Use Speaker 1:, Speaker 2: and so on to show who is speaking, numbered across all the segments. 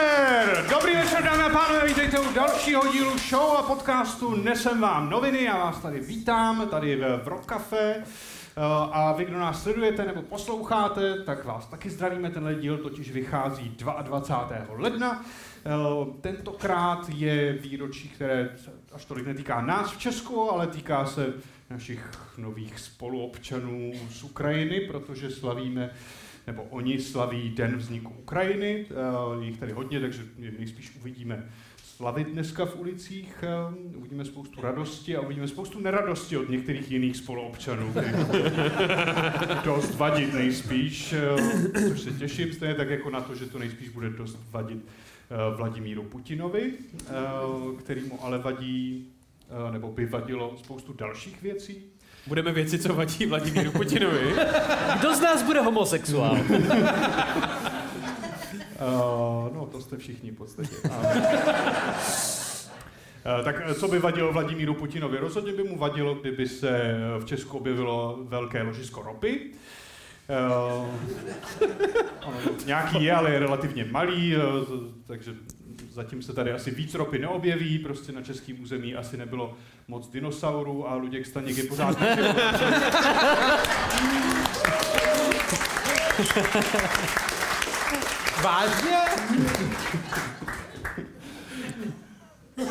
Speaker 1: večer! Dobrý večer, dámy a pánové, vítejte u dalšího dílu show a podcastu Nesem vám noviny. Já vás tady vítám, tady v Rock Cafe. Eh, A vy, kdo nás sledujete nebo posloucháte, tak vás taky zdravíme. Tenhle díl totiž vychází 22. ledna. Eh, Tentokrát je výročí, které až tolik netýká nás v Česku, ale týká se našich nových spoluobčanů z Ukrajiny, protože slavíme nebo oni slaví Den vzniku Ukrajiny, uh, jich tady hodně, takže je nejspíš uvidíme slavit dneska v ulicích, uh, uvidíme spoustu radosti a uvidíme spoustu neradosti od některých jiných spoluobčanů, dost vadit nejspíš, uh, což se těším, stejně tak jako na to, že to nejspíš bude dost vadit Vladimíru Putinovi, který mu ale vadí, nebo by vadilo spoustu dalších věcí.
Speaker 2: Budeme věci, co vadí Vladimíru Putinovi.
Speaker 3: Kdo z nás bude homosexuál?
Speaker 1: Uh, no, to jste všichni v podstatě. Uh, tak co by vadilo Vladimíru Putinovi? Rozhodně by mu vadilo, kdyby se v Česku objevilo velké ložisko ropy. Uh, nějaký je, ale je relativně malý, takže zatím se tady asi víc ropy neobjeví, prostě na českém území asi nebylo moc dinosaurů a Luděk Staněk je pořád
Speaker 4: Vážně?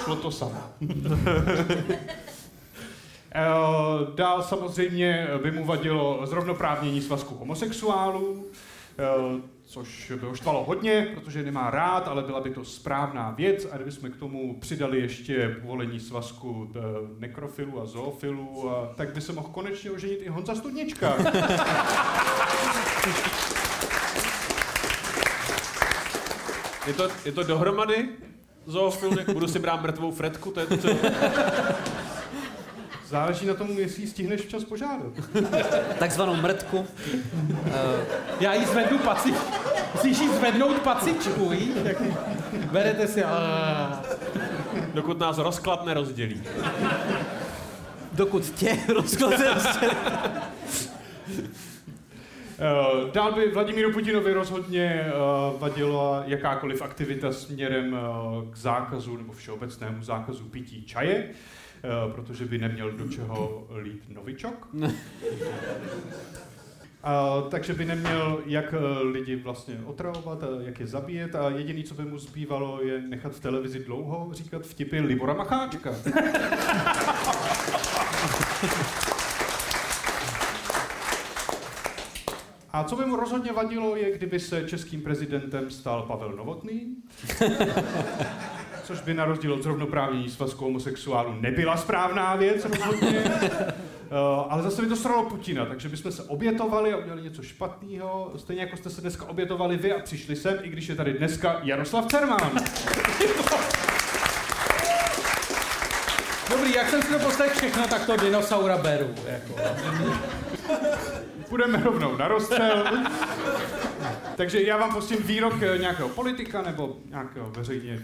Speaker 1: Šlo to samo. Eh, Dál samozřejmě by mu vadilo zrovnoprávnění svazku homosexuálů, což by ho štvalo hodně, protože nemá rád, ale byla by to správná věc. A kdybychom k tomu přidali ještě povolení svazku eh, nekrofilů a zoofilů, a tak by se mohl konečně oženit i Honza Studnička.
Speaker 2: Je to, je to dohromady? Zoofil, budu si brát mrtvou Fredku, to je to, co...
Speaker 1: Záleží na tom, jestli ji stihneš včas požádat.
Speaker 3: Takzvanou mrtku.
Speaker 4: Já jí zvednu paci... Musíš jí zvednout pacičku, víš? Jak- Berete si... a-
Speaker 2: Dokud nás rozklad nerozdělí.
Speaker 3: Dokud tě rozklade
Speaker 1: Eh, Dál by Vladimíru Putinovi rozhodně eh, vadila jakákoliv aktivita směrem eh, k zákazu nebo všeobecnému zákazu pití čaje, eh, protože by neměl do čeho lít novičok. A, takže by neměl, jak eh, lidi vlastně otravovat a jak je zabíjet a jediný, co by mu zbývalo, je nechat v televizi dlouho říkat vtipy Libora Macháčka. A co by mu rozhodně vadilo, je, kdyby se českým prezidentem stal Pavel Novotný, což by na rozdíl od zrovnoprávnění svazku homosexuálů nebyla správná věc rozhodně. Uh, ale zase by to sralo Putina, takže bychom se obětovali a udělali něco špatného, stejně jako jste se dneska obětovali vy a přišli sem, i když je tady dneska Jaroslav Cermán.
Speaker 4: Dobrý, jak jsem si to postavil všechno, tak to dinosaura beru. Jako.
Speaker 1: Půjdeme rovnou na rozstřel. Takže já vám pustím výrok eh, nějakého politika nebo nějakého veřejně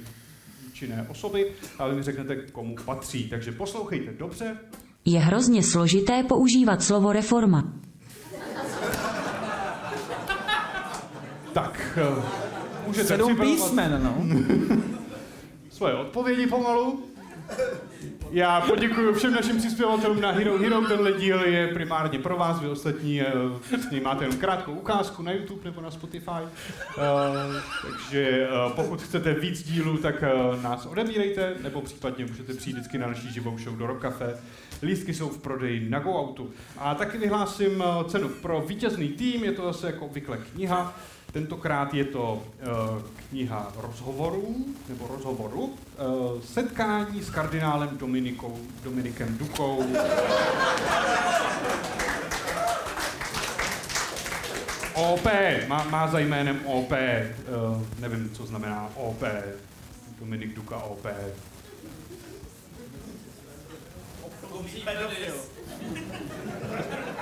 Speaker 1: činné osoby a vy mi řeknete, komu patří. Takže poslouchejte dobře.
Speaker 5: Je hrozně složité používat slovo reforma.
Speaker 1: Tak, eh, můžete
Speaker 4: Sedm
Speaker 1: připravovat
Speaker 4: písmen, no.
Speaker 1: svoje odpovědi pomalu. Já poděkuji všem našim přispěvatelům na Hero Hero. Tenhle díl je primárně pro vás, vy ostatní eh, s ním máte jenom krátkou ukázku na YouTube nebo na Spotify. Eh, takže eh, pokud chcete víc dílů, tak nás odebírejte, nebo případně můžete přijít vždycky na naší živou show do Rock Cafe. Lístky jsou v prodeji na GoAutu. A taky vyhlásím cenu pro vítězný tým, je to zase jako obvykle kniha. Tentokrát je to uh, kniha rozhovorů, nebo rozhovoru, uh, setkání s kardinálem Dominikou, Dominikem Dukou. OP, má, má za jménem OP, uh, nevím, co znamená OP, Dominik Duka OP.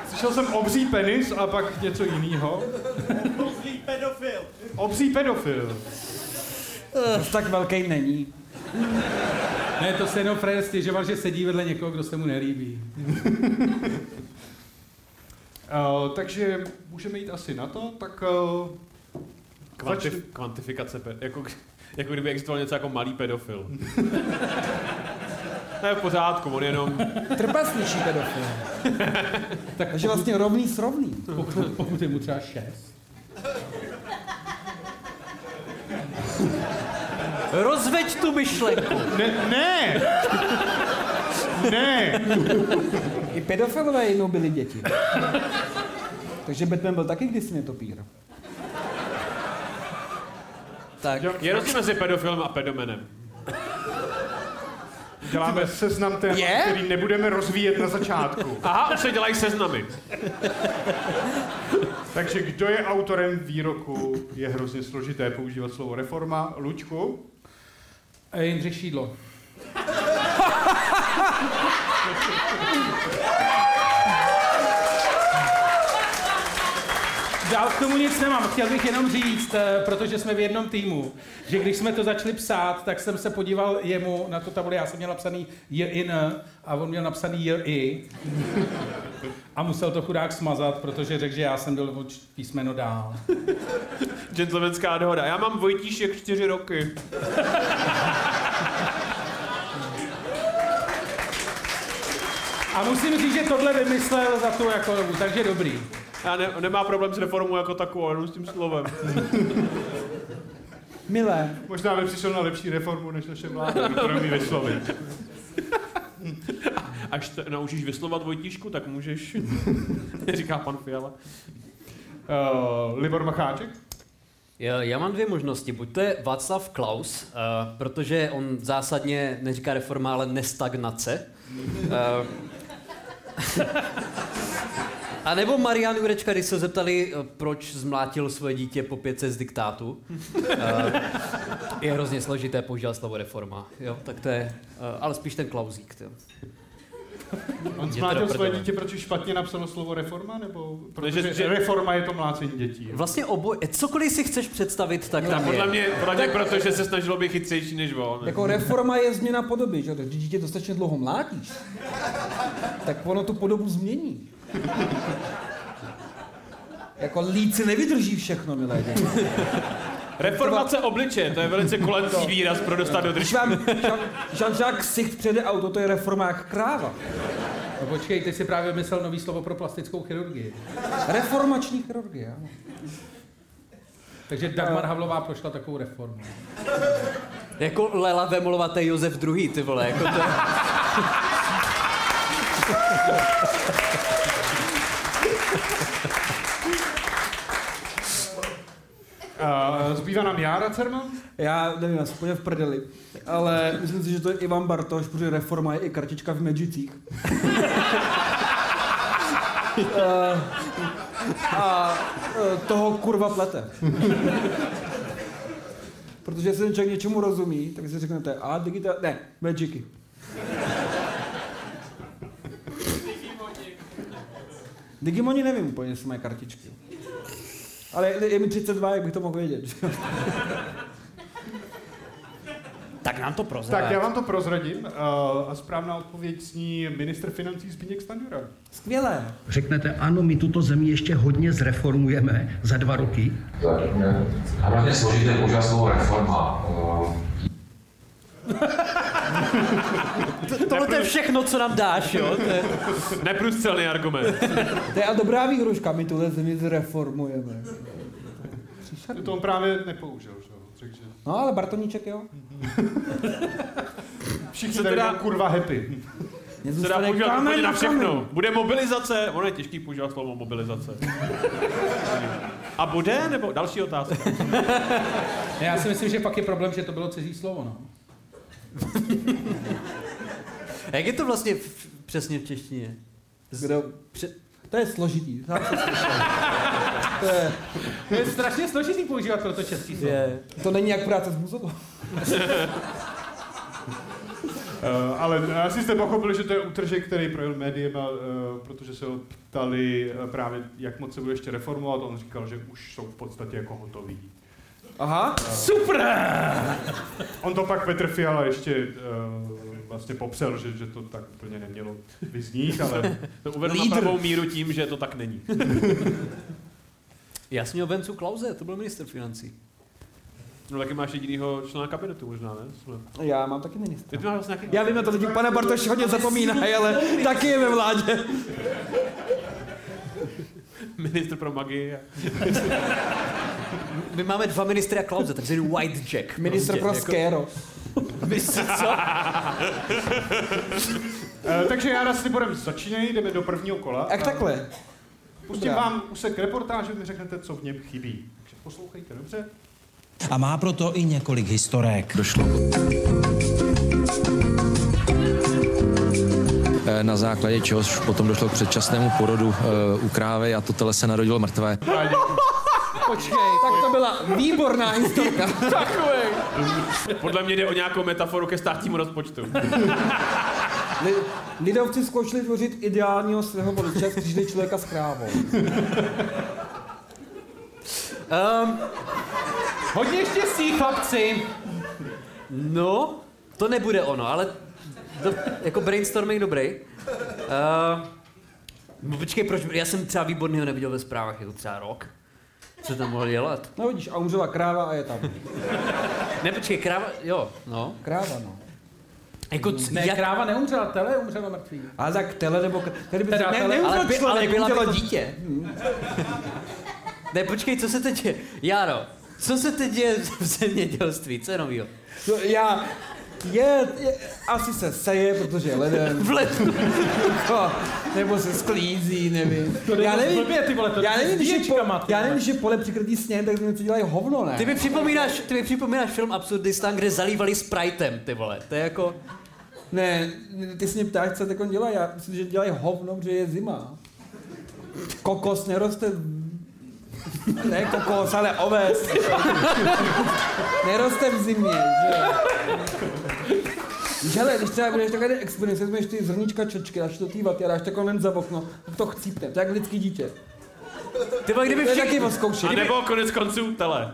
Speaker 1: Slyšel jsem obří penis a pak něco jiného.
Speaker 6: Pedofil.
Speaker 1: Obří pedofil.
Speaker 4: Zas tak velký není. Ne, to se jenom Fred stěžoval, že sedí vedle někoho, kdo se mu nelíbí.
Speaker 1: Uh, takže můžeme jít asi na to, tak uh,
Speaker 2: Kvantif, kvantifikace, pe- jako, Jako kdyby existoval něco jako malý pedofil. To je v pořádku, on jenom...
Speaker 7: Trpasličí pedofil.
Speaker 4: Tak
Speaker 7: Takže vlastně rovný s rovným.
Speaker 4: pokud, pokud je mu třeba šest.
Speaker 3: Rozveď tu myšlenku.
Speaker 1: Ne, ne! ne!
Speaker 7: I pedofilové jednou byli děti. Takže Batman byl taky kdysi netopír.
Speaker 3: Tak,
Speaker 2: Je rozdíl mezi pedofilem a pedomenem.
Speaker 1: Děláme seznam témat,
Speaker 7: Je?
Speaker 1: který nebudeme rozvíjet na začátku.
Speaker 2: Aha, už se dělají seznamy.
Speaker 1: Takže kdo je autorem výroku, je hrozně složité používat slovo reforma. Luďku?
Speaker 4: Jindřich Šídlo. Dál k tomu nic nemám. Chtěl bych jenom říct, eh, protože jsme v jednom týmu, že když jsme to začali psát, tak jsem se podíval jemu na to tabuli. Já jsem měl napsaný in a on měl napsaný J i. A musel to chudák smazat, protože řekl, že já jsem byl o písmeno dál.
Speaker 2: Gentlemanská dohoda. Já mám Vojtíšek čtyři roky.
Speaker 4: A musím říct, že tohle vymyslel za tu jako dobu, takže dobrý.
Speaker 2: Já ne, nemá problém s reformou jako takovou, jenom s tím slovem.
Speaker 7: Milé.
Speaker 1: Možná by přišel na lepší reformu než naše vláda, kterou mi vyslovit.
Speaker 2: Až te naučíš vyslovat Vojtíšku, tak můžeš, říká pan Fiala.
Speaker 1: Uh, Libor Macháček?
Speaker 3: Já, mám dvě možnosti. Buď to je Václav Klaus, uh, protože on zásadně neříká reforma, ale nestagnace. Uh, a nebo Marian Jurečka, když se zeptali, proč zmlátil svoje dítě po pětce z diktátu. Uh, je hrozně složité používat slovo reforma. Jo, tak to je, uh, ale spíš ten Klausík. To.
Speaker 1: On zmlátil svoje
Speaker 3: prdele.
Speaker 1: protože špatně napsalo slovo reforma, nebo protože
Speaker 2: že- že-
Speaker 1: reforma je to mlácení dětí.
Speaker 3: Vlastně oboj, cokoliv si chceš představit, tak tam
Speaker 2: Podle
Speaker 3: je.
Speaker 2: mě, podle mě protože se snažilo být chytřejší než on.
Speaker 7: Jako reforma je změna podoby, že? jo? Když dítě dostatečně dlouho mlátíš, tak ono tu podobu změní. Jako líci nevydrží všechno, milé děti.
Speaker 2: Reformace obličeje, to je velice kulantní výraz pro dostat do
Speaker 7: Když
Speaker 2: držky.
Speaker 7: vám Jean- Jean-Jacques Sicht přijede auto, to je reforma jak kráva.
Speaker 4: No počkej, ty si právě myslel nový slovo pro plastickou chirurgii.
Speaker 7: Reformační chirurgie, ano.
Speaker 4: Takže Dagmar Havlová prošla takovou reformu.
Speaker 3: Jako Lela Vemolovaté Josef II, ty vole, jako to...
Speaker 1: Zbývá nám Jára Cerman?
Speaker 7: Já nevím, já jsem v prdeli, ale myslím si, že to je Ivan Bartoš, protože reforma je i kartička v Medžicích. Eh, a eh, toho kurva plete. Protože jestli ten člověk něčemu rozumí, tak si řeknete, a digital... Ne, Magicy. Digimoni nevím úplně, jestli mají kartičky. Ale je, mi 32, jak bych to mohl vědět.
Speaker 3: Tak nám to prozrať.
Speaker 1: Tak já vám to prozradím. Uh, a správná odpověď zní ministr financí Zbigněk Stanjura.
Speaker 7: Skvělé.
Speaker 8: Řeknete, ano, my tuto zemi ještě hodně zreformujeme za dva roky.
Speaker 9: Složité používat slovo reforma.
Speaker 3: Tohle to je všechno, co nám dáš, jo? To je...
Speaker 2: Neprůstřelný argument.
Speaker 7: To je a dobrá výhruška, my tuhle zemi zreformujeme.
Speaker 1: To on právě nepoužil, že jo? Takže
Speaker 7: No ale Bartoníček jo.
Speaker 1: všichni
Speaker 2: Se
Speaker 1: tady
Speaker 2: teda-
Speaker 1: budou kurva happy.
Speaker 7: Mě
Speaker 2: Se dá
Speaker 7: zůstane
Speaker 2: používat úplně na
Speaker 7: na
Speaker 2: všechno. Bude mobilizace, ono je těžký používat slovo mobilizace. A bude, nebo další otázka?
Speaker 4: Já si myslím, že pak je problém, že to bylo cizí slovo, no.
Speaker 3: A jak je to vlastně v, přesně v češtině? Z-
Speaker 7: Kdo?
Speaker 3: Pře-
Speaker 7: To je složitý. To, je,
Speaker 4: To je strašně složitý používat pro to český slovo.
Speaker 3: je,
Speaker 7: to není jak práce s muzikou.
Speaker 1: Uh, ale asi jste pochopili, že to je útržek, který projel médiema, uh, protože se ho ptali uh, právě, jak moc se bude ještě reformovat. On říkal, že už jsou v podstatě jako hotový.
Speaker 7: Aha.
Speaker 4: Super!
Speaker 1: On to pak Petr Fiala ještě uh, vlastně popsal, že, že to tak úplně nemělo vyznít, ale
Speaker 2: To uvedl na pravou míru tím, že to tak není.
Speaker 3: Já jsem měl Vencu Klauze, to byl minister financí.
Speaker 2: No taky máš jedinýho člena kabinetu možná, ne? Jsme-
Speaker 7: Já mám taky ministra.
Speaker 2: Ty máš vlastně nějaký...
Speaker 7: Já vím, na to lidi pana Bartoš hodně zapomínají, ale taky je ve vládě.
Speaker 2: Ministr pro magii.
Speaker 3: My máme dva ministry a Klauze, takže White Jack.
Speaker 7: Ministr pro
Speaker 3: prostě,
Speaker 7: Skero.
Speaker 3: Ministr, co?
Speaker 1: Eh, takže já s Liborem začínají, jdeme do prvního kola.
Speaker 7: Jak takhle?
Speaker 1: Pustím
Speaker 7: Dobrá.
Speaker 1: vám úsek reportáže, vy mi řeknete, co v něm chybí. Takže poslouchejte dobře.
Speaker 6: A má proto i několik historek.
Speaker 10: Došlo Eh, na základě čehož potom došlo k předčasnému porodu eh, u krávy a to tele se narodilo mrtvé.
Speaker 7: Počkej, tak to byla výborná historka.
Speaker 2: Podle mě jde o nějakou metaforu ke státnímu rozpočtu.
Speaker 7: Li- Lidovci zkoušeli tvořit ideálního svého voliče, střížili člověka s krávou.
Speaker 3: Um,
Speaker 4: Hodně štěstí, chlapci.
Speaker 3: no, to nebude ono, ale do, jako brainstorming dobrý. Uh, počkej, proč? Já jsem třeba výborného neviděl ve zprávách, je to třeba rok. Co tam mohl dělat?
Speaker 7: No vidíš, a umřela kráva a je tam.
Speaker 3: Ne, počkej, kráva, jo, no.
Speaker 7: Kráva, no.
Speaker 3: Jako, c-
Speaker 4: Ne,
Speaker 3: jak,
Speaker 4: kráva neumřela, tele umřela mrtvý.
Speaker 7: Ale tak tele nebo... Tady by
Speaker 4: Teda
Speaker 7: ne,
Speaker 4: tele,
Speaker 3: ale, by, ale byla by to dítě. Ne, počkej, co se teď děje? Járo, co se teď děje v zemědělství? Co je novýho?
Speaker 7: No, já... Je, je, asi se seje, protože je leden.
Speaker 3: V letu.
Speaker 7: Nebo se sklízí, nevím. Já nevím,
Speaker 4: blbě, ty vole, to
Speaker 7: já nevím, je, po, já nevím, je pole přikrytý sněhem, tak něco dělají hovno, ne?
Speaker 3: Ty mi připomínáš, ty mi připomínáš film Absurdistan, kde zalívali Spritem, ty vole. To je jako...
Speaker 7: Ne, ty se mě ptáš, co teď dělají, já myslím, že dělají hovno, že je zima. Kokos neroste ne kokos, ale oves. Neroste v zimě, že jo. Víš, hele, když třeba budeš takhle experiment, vezmeš ty zrníčka čočky, dáš to té vaty a dáš to kolem za okno, tak to chcípne, to je jak lidský dítě.
Speaker 3: Ty kdyby všichni,
Speaker 7: taky.
Speaker 2: A nebo konec konců tele.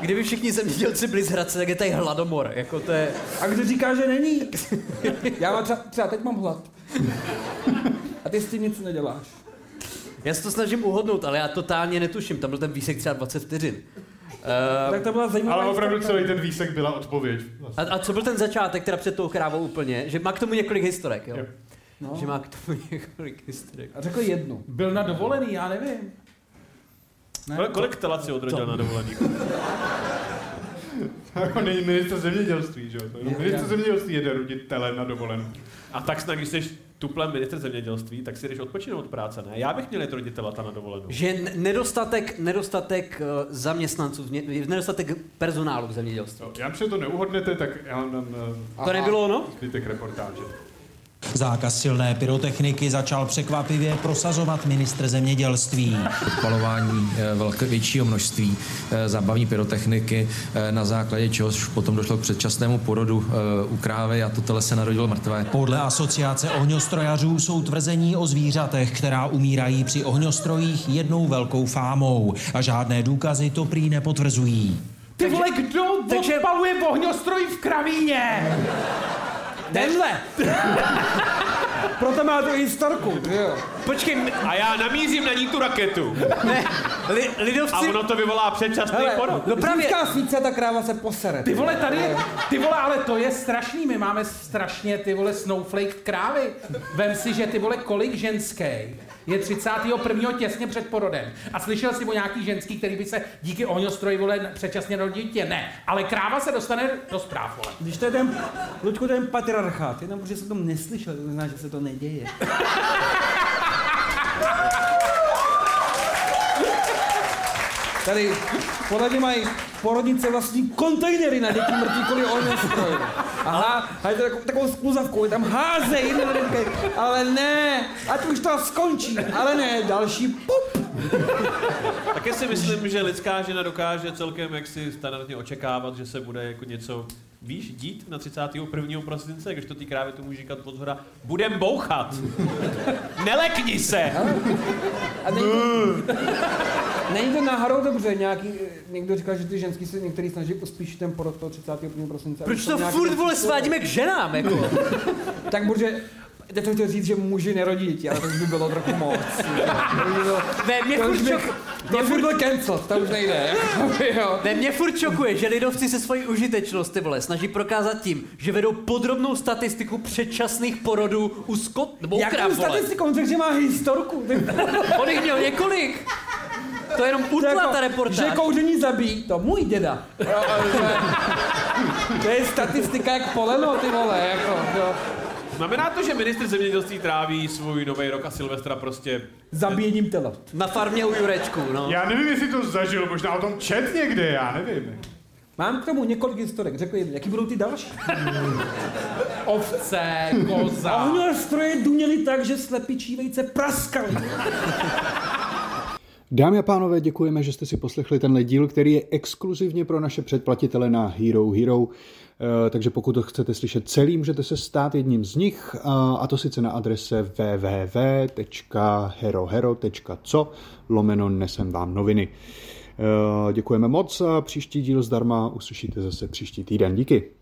Speaker 3: kdyby všichni zemědělci byli z Hradce, tak je tady hladomor. Jako to je...
Speaker 7: A kdo říká, že není? Já třeba, třeba teď mám hlad. A ty s tím nic neděláš.
Speaker 3: Já se to snažím uhodnout, ale já totálně netuším. Tam byl ten výsek třeba 20 vteřin. Uh,
Speaker 7: Tak to byla zajímavá
Speaker 1: Ale opravdu
Speaker 7: historka.
Speaker 1: celý ten výsek byla odpověď.
Speaker 3: a, a co byl ten začátek, teda před tou krávou úplně? Že má k tomu několik historek, jo?
Speaker 1: Jo.
Speaker 7: No.
Speaker 3: Že má k tomu několik historek.
Speaker 7: A řekl jednu.
Speaker 4: Byl na dovolený, já nevím. Ne?
Speaker 2: Kolik, kolik telat si odrodil na dovolených?
Speaker 1: Jako není minister zemědělství, že jo? Minister zemědělství jede rodit tele na dovolenou.
Speaker 2: A tak snad, když jsi tuplem ministr zemědělství, tak si jdeš odpočinout od práce, ne? Já bych měl jít rodit telata na dovolenou.
Speaker 3: Že nedostatek, nedostatek uh, zaměstnanců, nedostatek personálu v zemědělství.
Speaker 1: Jo, Já myslím, že to neuhodnete, tak já vám dám uh,
Speaker 3: To nebylo ono?
Speaker 1: zbytek reportáže.
Speaker 6: Zákaz silné pyrotechniky začal překvapivě prosazovat ministr zemědělství.
Speaker 10: Odpalování eh, velké, většího množství eh, zábavní pyrotechniky, eh, na základě čehož potom došlo k předčasnému porodu u krávy a to tele se narodilo mrtvé.
Speaker 6: Podle asociace ohňostrojařů jsou tvrzení o zvířatech, která umírají při ohňostrojích jednou velkou fámou a žádné důkazy to prý nepotvrzují.
Speaker 4: Ty vole, kdo
Speaker 3: takže-
Speaker 4: odpaluje ohňostroj v kravíně?
Speaker 7: Tenhle! Proto má tu historku, jo.
Speaker 3: Počkej, m-
Speaker 2: A já namířím na ní tu raketu.
Speaker 3: ne, li, lidovci...
Speaker 2: A ono to vyvolá předčasný
Speaker 7: Hele,
Speaker 2: porod.
Speaker 3: No právě-
Speaker 7: Říká svíce a ta kráva se posere.
Speaker 4: Ty vole, tady je, ty vole, ale to je strašný, my máme strašně ty vole snowflake krávy. Vem si, že ty vole, kolik ženský je 31. těsně před porodem. A slyšel jsi o nějaký ženský, který by se díky ohňostroji vole předčasně narodil dítě? Ne, ale kráva se dostane do zpráv, vole.
Speaker 7: Když to je ten, Luďku, ten patriarchát, jenom protože jsem to neslyšel, to znamená, že se to neděje. Tady podle mě mají porodnice vlastní kontejnery na děti mrtvý kvůli ohňostrojů. Aha, a je to takovou, takovou skluzavkou, je tam házej, ale ne, ať už to skončí, ale ne, další pup.
Speaker 2: Taky si myslím, že lidská žena dokáže celkem jaksi standardně očekávat, že se bude jako něco Víš, dít na 31. prosince, když to ty krávy tomu říkat od zhora, budem bouchat. Nelekni se.
Speaker 7: A to, není to náhodou dobře, nějaký, někdo říká, že ty ženský se některý snaží uspíšit ten porod toho 31. prosince.
Speaker 3: Proč to furt, vole, svádíme k ženám, jako?
Speaker 7: Tak protože Teď to chtěl říct, že muži nerodí děti, ale to už by bylo trochu moc.
Speaker 3: Ne, mě
Speaker 7: to
Speaker 3: furt
Speaker 7: už by-
Speaker 3: šok-
Speaker 7: To už by bylo cancel, to už nejde. jo.
Speaker 3: Ne, mě furt šokuje, že lidovci se svojí užitečnost, ty vole, snaží prokázat tím, že vedou podrobnou statistiku předčasných porodů u skot, nebo u krav,
Speaker 7: statistiku? On řekl, že má historku. Ty-
Speaker 3: On jich měl několik. To je jenom utla
Speaker 7: jako,
Speaker 3: ta reportáž.
Speaker 7: Že kouření zabíjí, to můj děda. To je- To je statistika jak poleno, ty vole, jako, jo.
Speaker 2: Znamená to, že ministr zemědělství tráví svůj nový rok a Silvestra prostě...
Speaker 7: Zabíjením tela.
Speaker 3: Na farmě u Jurečku, no.
Speaker 11: Já nevím, jestli to zažil, možná o tom čet někde, já nevím.
Speaker 7: Mám k tomu několik historek, řekl jim, jaký budou ty další.
Speaker 4: Ovce, koza.
Speaker 7: Ohňostroje duněly tak, že slepičí vejce praskaly.
Speaker 1: Dámy a pánové, děkujeme, že jste si poslechli tenhle díl, který je exkluzivně pro naše předplatitele na Hero Hero. Eh, Takže pokud to chcete slyšet celý, můžete se stát jedním z nich, a to sice na adrese www.herohero.co lomeno nesem vám noviny. Eh, Děkujeme moc a příští díl zdarma uslyšíte zase příští týden. Díky.